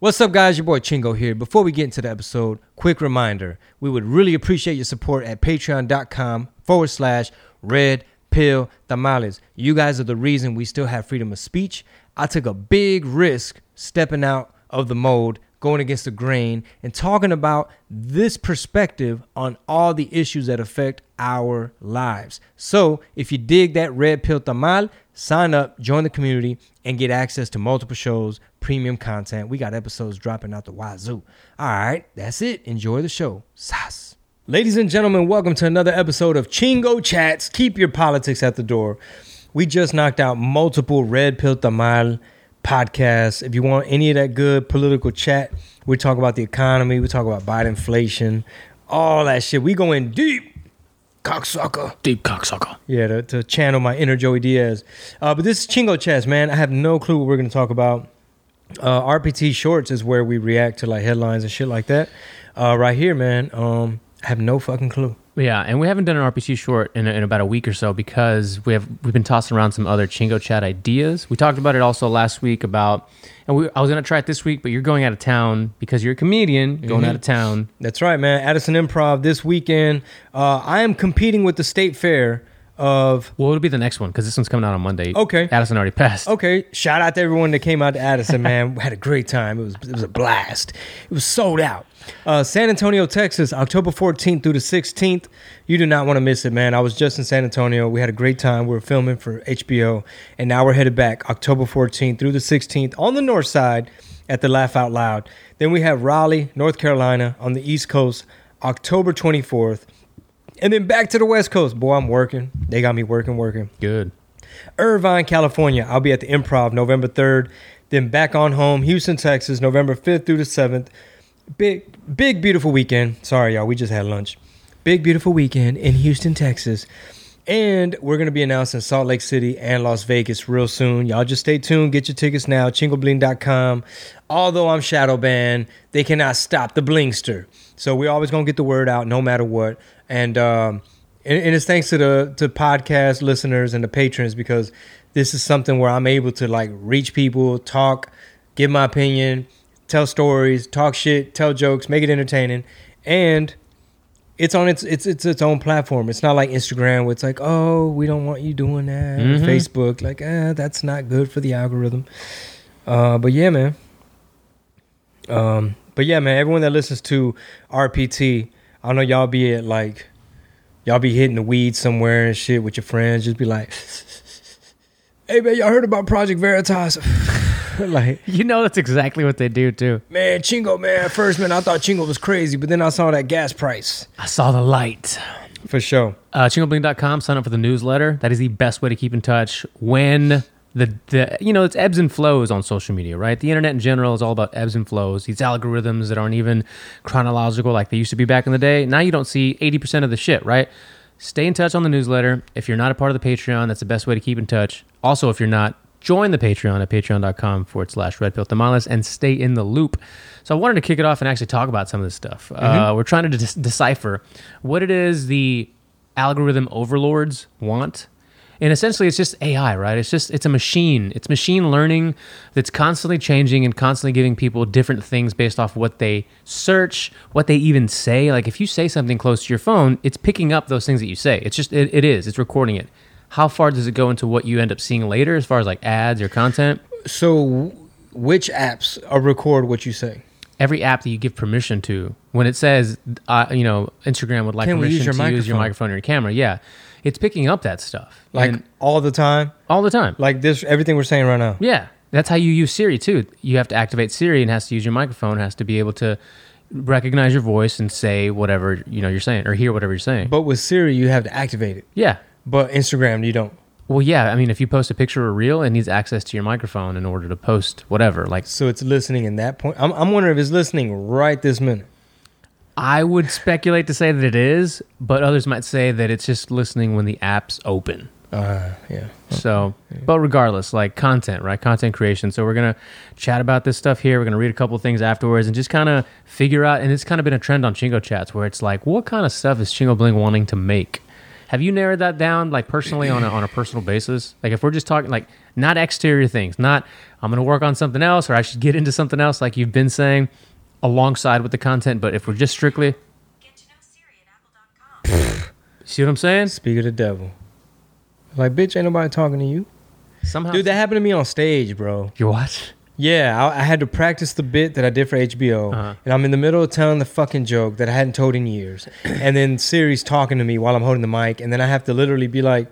What's up, guys? Your boy Chingo here. Before we get into the episode, quick reminder we would really appreciate your support at patreon.com forward slash red pill tamales. You guys are the reason we still have freedom of speech. I took a big risk stepping out of the mold, going against the grain, and talking about this perspective on all the issues that affect our lives. So if you dig that red pill tamal, sign up, join the community, and get access to multiple shows, premium content. We got episodes dropping out the wazoo. All right, that's it. Enjoy the show. Sas. Ladies and gentlemen, welcome to another episode of Chingo Chats. Keep your politics at the door. We just knocked out multiple Red Pill Tamal podcasts. If you want any of that good political chat, we talk about the economy, we talk about Biden inflation, all that shit. We go in deep, cocksucker. Deep cocksucker. Yeah, to, to channel my inner Joey Diaz. Uh, but this is Chingo Chats, man. I have no clue what we're going to talk about. Uh, RPT Shorts is where we react to like headlines and shit like that. Uh, right here, man. Um, I have no fucking clue. Yeah, and we haven't done an RPT short in, in about a week or so because we have we've been tossing around some other Chingo Chat ideas. We talked about it also last week about, and we, I was gonna try it this week, but you're going out of town because you're a comedian going Mhm. out of town. That's right, man. Addison Improv this weekend. Uh, I am competing with the State Fair of. Well, it'll be the next one because this one's coming out on Monday. Okay. Addison already passed. Okay, shout out to everyone that came out to Addison, man. We had a great time. It was it was a blast. It was sold out. Uh, San Antonio, Texas, October 14th through the 16th. You do not want to miss it, man. I was just in San Antonio. We had a great time. We were filming for HBO, and now we're headed back October 14th through the 16th on the north side at the Laugh Out Loud. Then we have Raleigh, North Carolina, on the East Coast, October 24th. And then back to the West Coast. Boy, I'm working. They got me working, working. Good. Irvine, California. I'll be at the Improv November 3rd. Then back on home, Houston, Texas, November 5th through the 7th. Big, big, beautiful weekend. Sorry, y'all. We just had lunch. Big, beautiful weekend in Houston, Texas. And we're going to be announcing Salt Lake City and Las Vegas real soon. Y'all just stay tuned. Get your tickets now. Chingobling.com. Although I'm shadow banned, they cannot stop the blingster. So we're always going to get the word out no matter what. And, um, and, and it's thanks to the to podcast listeners and the patrons because this is something where I'm able to like reach people, talk, give my opinion, tell stories, talk shit, tell jokes, make it entertaining, and it's on its it's it's its own platform. It's not like Instagram where it's like, oh, we don't want you doing that. Mhm. Facebook, like, eh, that's not good for the algorithm. Uh, but yeah, man. Um, but yeah, man, everyone that listens to RPT, I know y'all be at like y'all be hitting the weeds somewhere and shit with your friends, just be like, Hey man, y'all heard about Project Veritas? like, You know that's exactly what they do too. man, Chingo, man, at first, man, I thought Chingo was crazy, but then I saw that gas price. I saw the light. For sure. Uh, chingobling.com, sign up for the newsletter. That is the best way to keep in touch when the, the you know it's ebbs and flows on social media, right? The internet in general is all about ebbs and flows. These algorithms that aren't even chronological like they used to be back in the day. Now you don't see 80% of the shit, right? Stay in touch on the newsletter. If you're not a part of the Patreon, that's the best way to keep in touch. Also, if you're not, join the Patreon at patreon.com forward slash red pill tamales and stay in the loop. So I wanted to kick it off and actually talk about some of this stuff. Uh, we're trying to de- decipher what it is the algorithm overlords want. And essentially, it's just AI, right? It's just it's a machine. It's machine learning that's constantly changing and constantly giving people different things based off what they search, what they even say. Like if you say something close to your phone, it's picking up those things that you say. It's just it, it is. It's recording it. How far does it go into what you end up seeing later, as far as like ads or content? So, which apps uh, record what you say? Every app that you give permission to, when it says, uh, you know, Instagram would like Can permission use to your use your microphone? microphone or your camera, yeah, it's picking up that stuff Like And all the time? all the time. Like this, everything we're saying right now. Yeah, that's how you use Siri too. You have to activate Siri and has to use your microphone. Has to be able to recognize your voice and say whatever you know you're saying or hear whatever you're saying. But with Siri, you have to activate it. yeah. But Instagram, you don't. Well, yeah. I mean, if you post a picture or a reel, it needs access to your microphone in order to post whatever. Like, So it's listening in that point. I'm, I'm wondering if it's listening right this minute. I would speculate to say that it is, but others might say that it's just listening when the app's open. Uh, yeah. So, but regardless, like content, right? Content creation. So we're gonna chat about this stuff here. We're gonna read a couple of things afterwards and just kind of figure out. And it's kind of been a trend on Chingo chats where it's like, what kind of stuff is Chingo Bling wanting to make? Have you narrowed that down, like personally on a, on a personal basis? Like if we're just talking, like not exterior things, not I'm going to work on something else or I should get into something else, like you've been saying, alongside with the content. But if we're just strictly, Get to know Siri at apple.com. see what I'm saying? Speak of the devil. Like, bitch, ain't nobody talking to you. Somehow, Dude, that happened to me on stage, bro. you what? Yeah, I, I had to practice the bit that I did for HBO, Uh-huh. and I'm in the middle of telling the fucking joke that I hadn't told in years, and then Siri's talking to me while I'm holding the mic, and then I have to literally be like,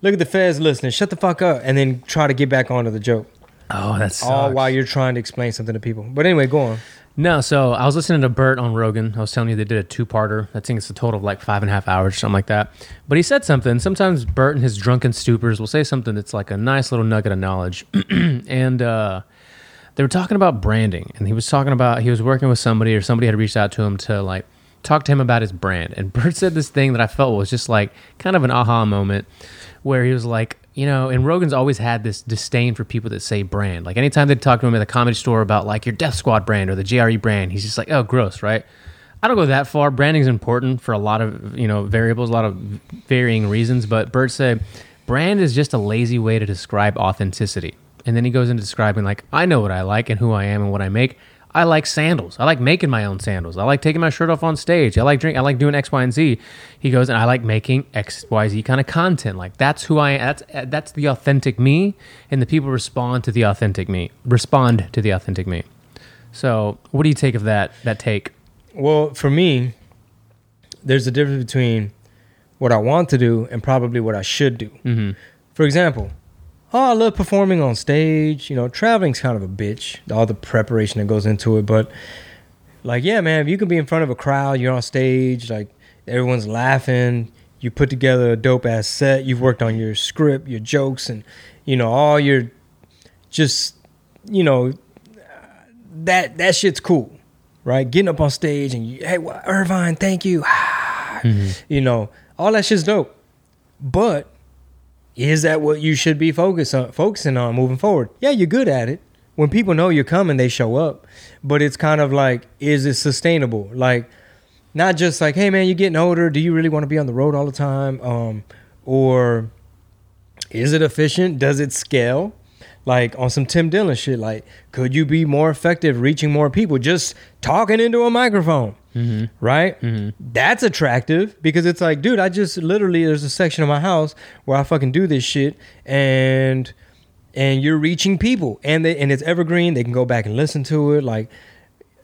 "Look at the feds listening, shut the fuck up," and then try to get back onto the joke, Oh, that's all while you're trying to explain something to people. But anyway, go on. No, so I was listening to Bert on Rogan. I was telling you they did a two-parter. I think it's a total of like five and a half hours, something like that. But he said something. Sometimes Bert and his drunken stupors will say something that's like a nice little nugget of knowledge. and uh, they were talking about branding, and he was talking about he was working with somebody, or somebody had reached out to him to like talk to him about his brand. And Bert said this thing that I felt was just like kind of an aha moment, where he was like, you know, and Rogan's always had this disdain for people that say brand. Like anytime they talk to him at the comedy store about like your Death Squad brand or the JRE brand, he's just like, oh, gross, right? I don't go that far. Branding's important for a lot of you know variables, a lot of varying reasons. But Bert said, brand is just a lazy way to describe authenticity. And then he goes into describing like, I know what I like and who I am and what I make. I like sandals. I like making my own sandals. I like taking my shirt off on stage. I like drink. I like doing X, Y, and Z. He goes, and I like making X, Y, Z kind of content. Like that's who I. That's that's the authentic me, and the people respond to the authentic me. Respond to the authentic me. So, what do you take of that? That take? Well, for me, there's a difference between what I want to do and probably what I should do. Mm-hmm. For example, oh, I love performing on stage. You know, traveling's kind of a bitch, all the preparation that goes into it. But, like, yeah, man, if you can be in front of a crowd, you're on stage, like, everyone's laughing, you put together a dope ass set, you've worked on your script, your jokes, and, you know, all your just, you know, that that shit's cool, right? Getting up on stage and, you, hey, wha- Irvine, thank you. Mm-hmm. You know, all that shit's dope. But, is that what you should be focus on, focusing on moving forward? Yeah, you're good at it. When people know you're coming, they show up. But it's kind of like, is it sustainable? Like, not just like, hey man, you're getting older. Do you really want to be on the road all the time? Um, or is it efficient? Does it scale? Like on some Tim Dillon shit, like could you be more effective reaching more people just talking into a microphone? Mm-hmm. Right? Mm-hmm. That's attractive because it's like, dude, I just literally there's a section of my house where I fucking do this shit and and you're reaching people and they and it's evergreen. They can go back and listen to it. Like,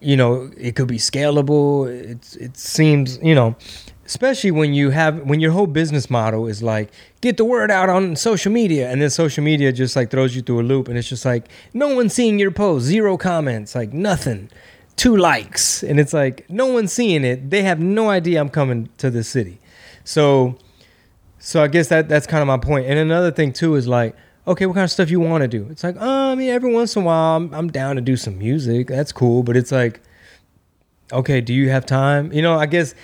you know, it could be scalable. It's it seems, you know, especially when you have when your whole business model is like get the word out on social media and then social media just like throws you through a loop and it's just like no one's seeing your post, zero comments, like nothing. Two likes and it's like no one's seeing it. They have no idea I'm coming to this city. So so I guess that that's kind of my point. And another thing too is like, okay, what kind of stuff you want to do? It's like, uh, I mean, every once in a while, I'm I'm down to do some music. That's cool, but it's like, okay, do you have time? You know, I guess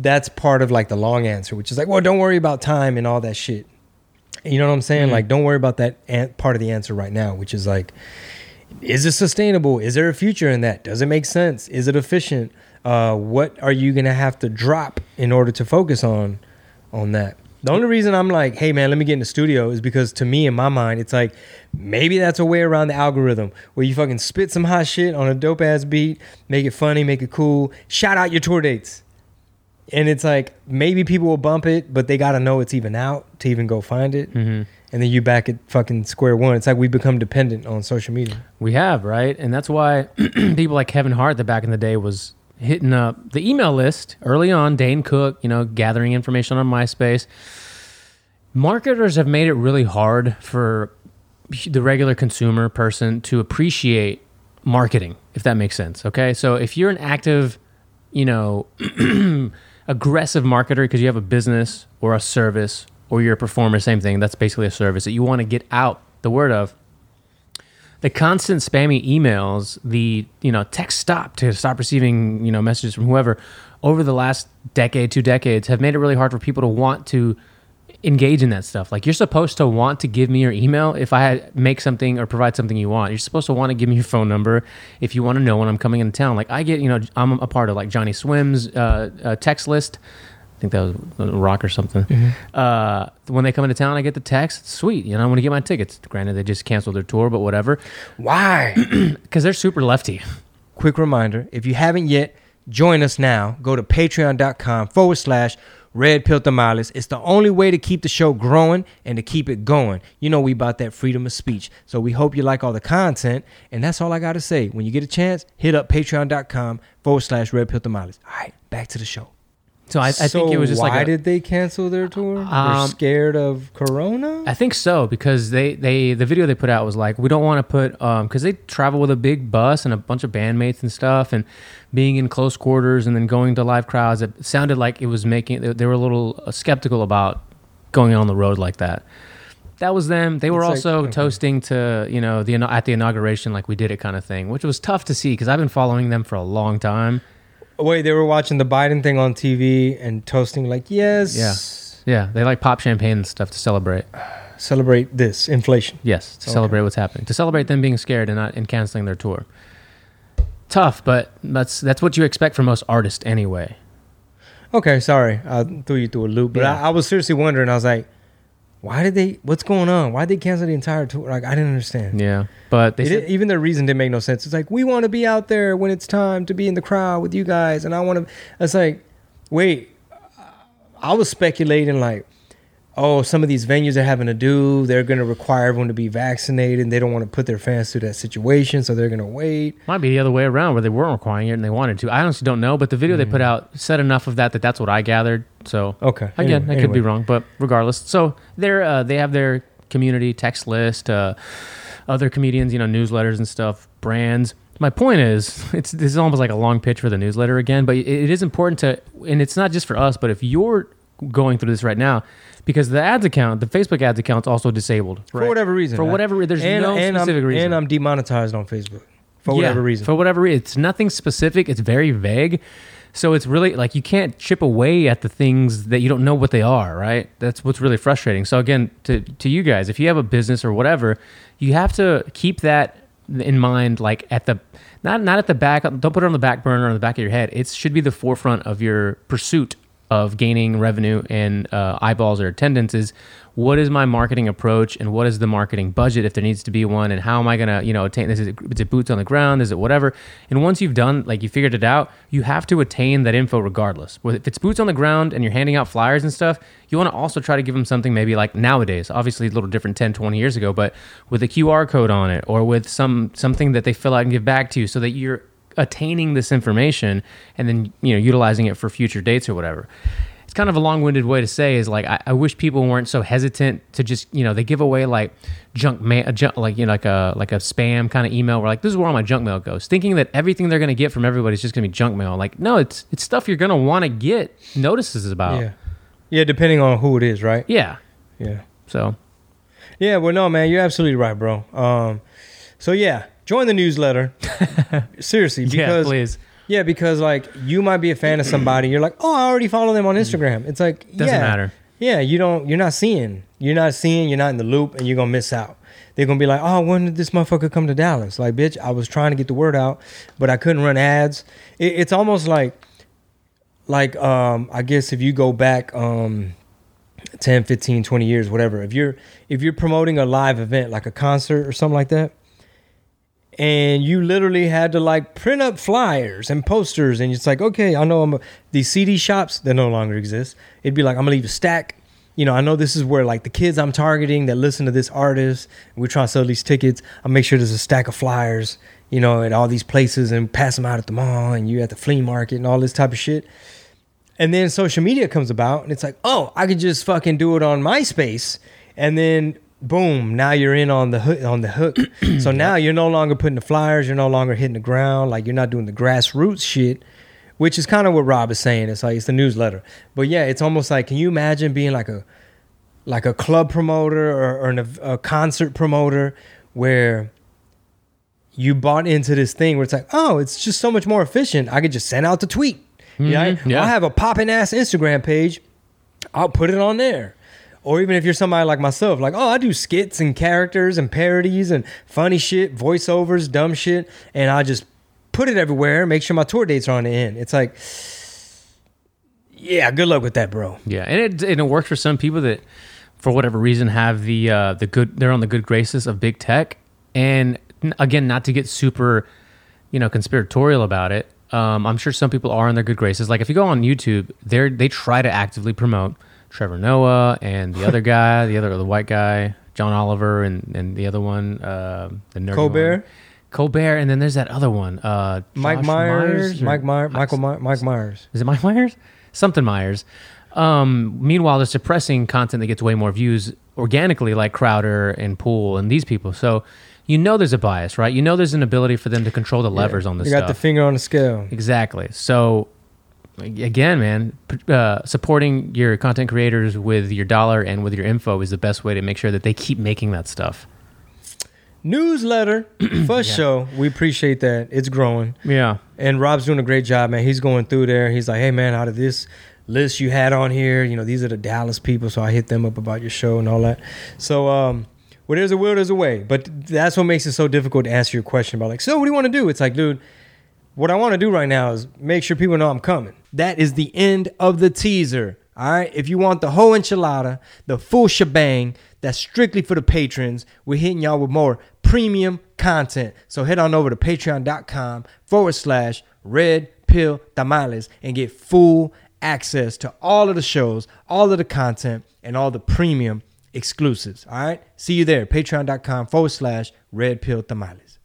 that's part of like the long answer, which is like, well, don't worry about time and all that shit. You know what I'm saying? Mhm. Like, don't worry about that an- part of the answer right now, which is like, is it sustainable? Is there a future in that? Does it make sense? Is it efficient? Uh, what are you gonna have to drop in order to focus on on that? The only reason I'm like, hey man, let me get in the studio is because to me in my mind, it's like maybe that's a way around the algorithm where you fucking spit some hot shit on a dope ass beat, make it funny, make it cool, shout out your tour dates. And it's like maybe people will bump it, but they gotta know it's even out to even go find it. Mm-hmm. And then you back at fucking square one. It's like we become dependent on social media. We have, right? And that's why people like Kevin Hart that back in the day was hitting up the email list early on, Dane Cook, you know, gathering information on MySpace. Marketers have made it really hard for the regular consumer person to appreciate marketing, if that makes sense. Okay. So if you're an active, you know, aggressive marketer because you have a business or a service or you're a performer, same thing, that's basically a service that you want to get out the word of the constant spammy emails, the you know text stop to stop receiving you know messages from whoever over the last decade, two decades have made it really hard for people to want to engage in that stuff. Like you're supposed to want to give me your email if I make something or provide something you want. You're supposed to want to give me your phone number if you want to know when I'm coming into town. Like I get, you know, I'm a part of like Johnny Swim's uh, uh, text list. Think that was a rock or something. Uh, when they come into town, I get the text. Sweet, you know, I want to get my tickets. Granted, they just canceled their tour, but whatever, Why? because they're super lefty. Quick reminder if you haven't yet, join us now. Go to patreon.com forward slash red pill tamales. It's the only way to keep the show growing and to keep it going. You know, we about that freedom of speech. So we hope you like all the content. And that's all I got to say. When you get a chance, hit up patreon.com forward slash red pill tamales. All right, back to the show. So I, I think it was just why like why did they cancel their tour? They're Um, scared of Corona. I think so because they they the video they put out was like we don't want to put um because they travel with a big bus and a bunch of bandmates and stuff and being in close quarters and then going to live crowds it sounded like it was making they, they were a little uh, skeptical about going on the road like that. That was them. They were It's like- also okay. toasting to you know the at the inauguration like we did it kind of thing, which was tough to see because I've been following them for a long time. Wait, they were watching the Biden thing on TV and toasting like, yes, Yeah, they like pop champagne and stuff to celebrate. celebrate this inflation. Yes, to Okay. celebrate what's happening. To celebrate them being scared and not and canceling their tour. Tough, but that's that's what you expect from most artists anyway. Okay, sorry, I threw you through a loop, but Yeah. I, I was seriously wondering. I was like, why did they? What's going on? Why did they cancel the entire tour? Like, I didn't understand. Yeah, but they said, even their reason didn't make no sense. It's like we want to be out there when it's time to be in the crowd with you guys, and I want to. It's like, wait, I was speculating like, oh, some of these venues they're having to do, they're going to require everyone to be vaccinated, and they don't want to put their fans through that situation, so they're going to wait. might be the other way around where they weren't requiring it and they wanted to. I honestly don't know, but the video they put out said enough of that that that's what I gathered. So Okay, again, anyway- I could be wrong, but regardless, so they're uh, they have their community text list, uh, other comedians, you know, newsletters and stuff, brands. My point is, it's this is almost like a long pitch for the newsletter again, but it is important to, and it's not just for us, but if you're going through this right now, because the ads account, the Facebook ads account, is also disabled for whatever reason. For whatever reason, there's and, no and specific I'm, reason. And I'm demonetized on Facebook for Yeah, whatever reason. For whatever reason. It's nothing specific. It's very vague. So it's really like you can't chip away at the things that you don't know what they are, right? That's what's really frustrating. So again, to to you guys, if you have a business or whatever, you have to keep that in mind like at the not not at the back don't put it on the back burner or on the back of your head. It should be the forefront of your pursuit of gaining revenue and uh, eyeballs or attendance is what is my marketing approach and what is the marketing budget if there needs to be one and how am I gonna you know attain this is it, is it boots on the ground? Is it whatever? And once you've done like you figured it out you have to attain that info regardless. If it's boots on the ground and you're handing out flyers and stuff you want to also try to give them something maybe like nowadays. Obviously a little different 10 20 years ago but with a QR code on it or with some something that they fill out and give back to you so that you're attaining this information and then you know utilizing it for future dates or whatever it's kind of a long-winded way to say is like I, I wish people weren't so hesitant to just you know they give away like junk mail junk, like you know like a like a spam kind of email where like this is where all my junk mail goes thinking that everything they're going to get from everybody is just going to be junk mail like no it's it's stuff you're going to want to get notices about yeah, yeah, depending on who it is, right? yeah Yeah, so yeah. Well, no, man, you're absolutely right, bro. Um, so yeah, join the newsletter. Seriously, yeah because please yeah, because like you might be a fan of somebody, you're like, oh, I already follow them on Instagram. It's like Doesn't yeah, matter. Yeah, you don't. You're not seeing. You're not seeing. You're not in the loop, and you're gonna miss out. They're gonna be like, oh, when did this motherfucker come to Dallas? Like, bitch, I was trying to get the word out, but I couldn't run ads. It, it's almost like, like, um, I guess if you go back, um, 10 15 20 years whatever if you're if you're promoting a live event like a concert or something like that and you literally had to like print up flyers and posters and it's like okay i know i'm a, these cd shops that no longer exist. It'd be like i'm gonna leave a stack. You know i know this is where like the kids i'm targeting that listen to this artist we're trying to sell these tickets. I'll make sure there's a stack of flyers you know at all these places and pass them out at the mall and you at the flea market and all this type of shit. And then social media comes about and it's like, oh, I could just fucking do it on MySpace. And then boom, now you're in on the hook on the hook. so now you're no longer putting the flyers, you're no longer hitting the ground, like you're not doing the grassroots shit, which is kind of what Rob is saying. It's like it's the newsletter. But yeah, it's almost like can you imagine being like a like a club promoter or, or an, a concert promoter where you bought into this thing where it's like, oh, it's just so much more efficient. I could just send out the tweet. Yeah, Mhm, yeah. I have a popping ass Instagram page. I'll put it on there. Or even if you're somebody like myself, like, oh, I do skits and characters and parodies and funny shit, voiceovers, dumb shit, and I just put it everywhere, make sure my tour dates are on the end. It's like, Yeah, good luck with that, bro. Yeah, and it and it works for some people that, for whatever reason, have the uh, the good. They're on the good graces of big tech, and again, not to get super, you know, conspiratorial about it. Um, I'm sure some people are in their good graces. Like if you go on YouTube, they they try to actively promote Trevor Noah and the other guy, the other the white guy, John Oliver, and and the other one, uh, the nerd Colbert? one. Colbert, and then there's that other one, uh, Mike Josh Myers, Mike Myers, Michael My- Mike Myers. is it Mike Myers? Something Myers. Um, meanwhile, they're suppressing content that gets way more views organically, like Crowder and Pool and these people. So you know there's a bias, right? You know there's an ability for them to control the levers on this You got stuff. the finger on the scale. exactly. So again, man, uh, supporting your content creators with your dollar and with your info is the best way to make sure that they keep making that stuff. Newsletter for show. We appreciate that. It's growing. Yeah. And Rob's doing a great job, man. He's going through there. He's like, hey, man, out of this list you had on here, you know, these are the Dallas people. So I hit them up about your show and all that. So, um, well, there's a will, there's a way. But that's what makes it so difficult to answer your question about, like, so what do you want to do? It's like, dude, what I want to do right now is make sure people know I'm coming. That is the end of the teaser. All right. If you want the whole enchilada, the full shebang, that's strictly for the patrons. We're hitting y'all with more premium content. So head on over to patreon.com forward slash red pill tamales and get full access to all of the shows, all of the content, and all the premium exclusives. All right. See you there. Patreon.com forward slash red pill tamales.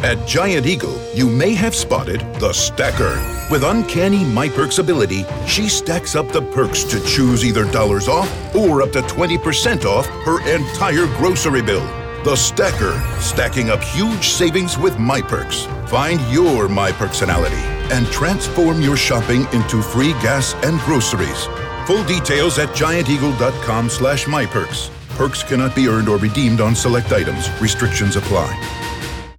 At Giant Eagle, you may have spotted the stacker. With uncanny My Perks ability, she stacks up the perks to choose either dollars off or up to 20% off her entire grocery bill. The stacker, stacking up huge savings with My Perks. Find your My Personality and transform your shopping into free gas and groceries. Full details at gianteagle.com slash myperks. Perks cannot be earned or redeemed on select items. Restrictions apply.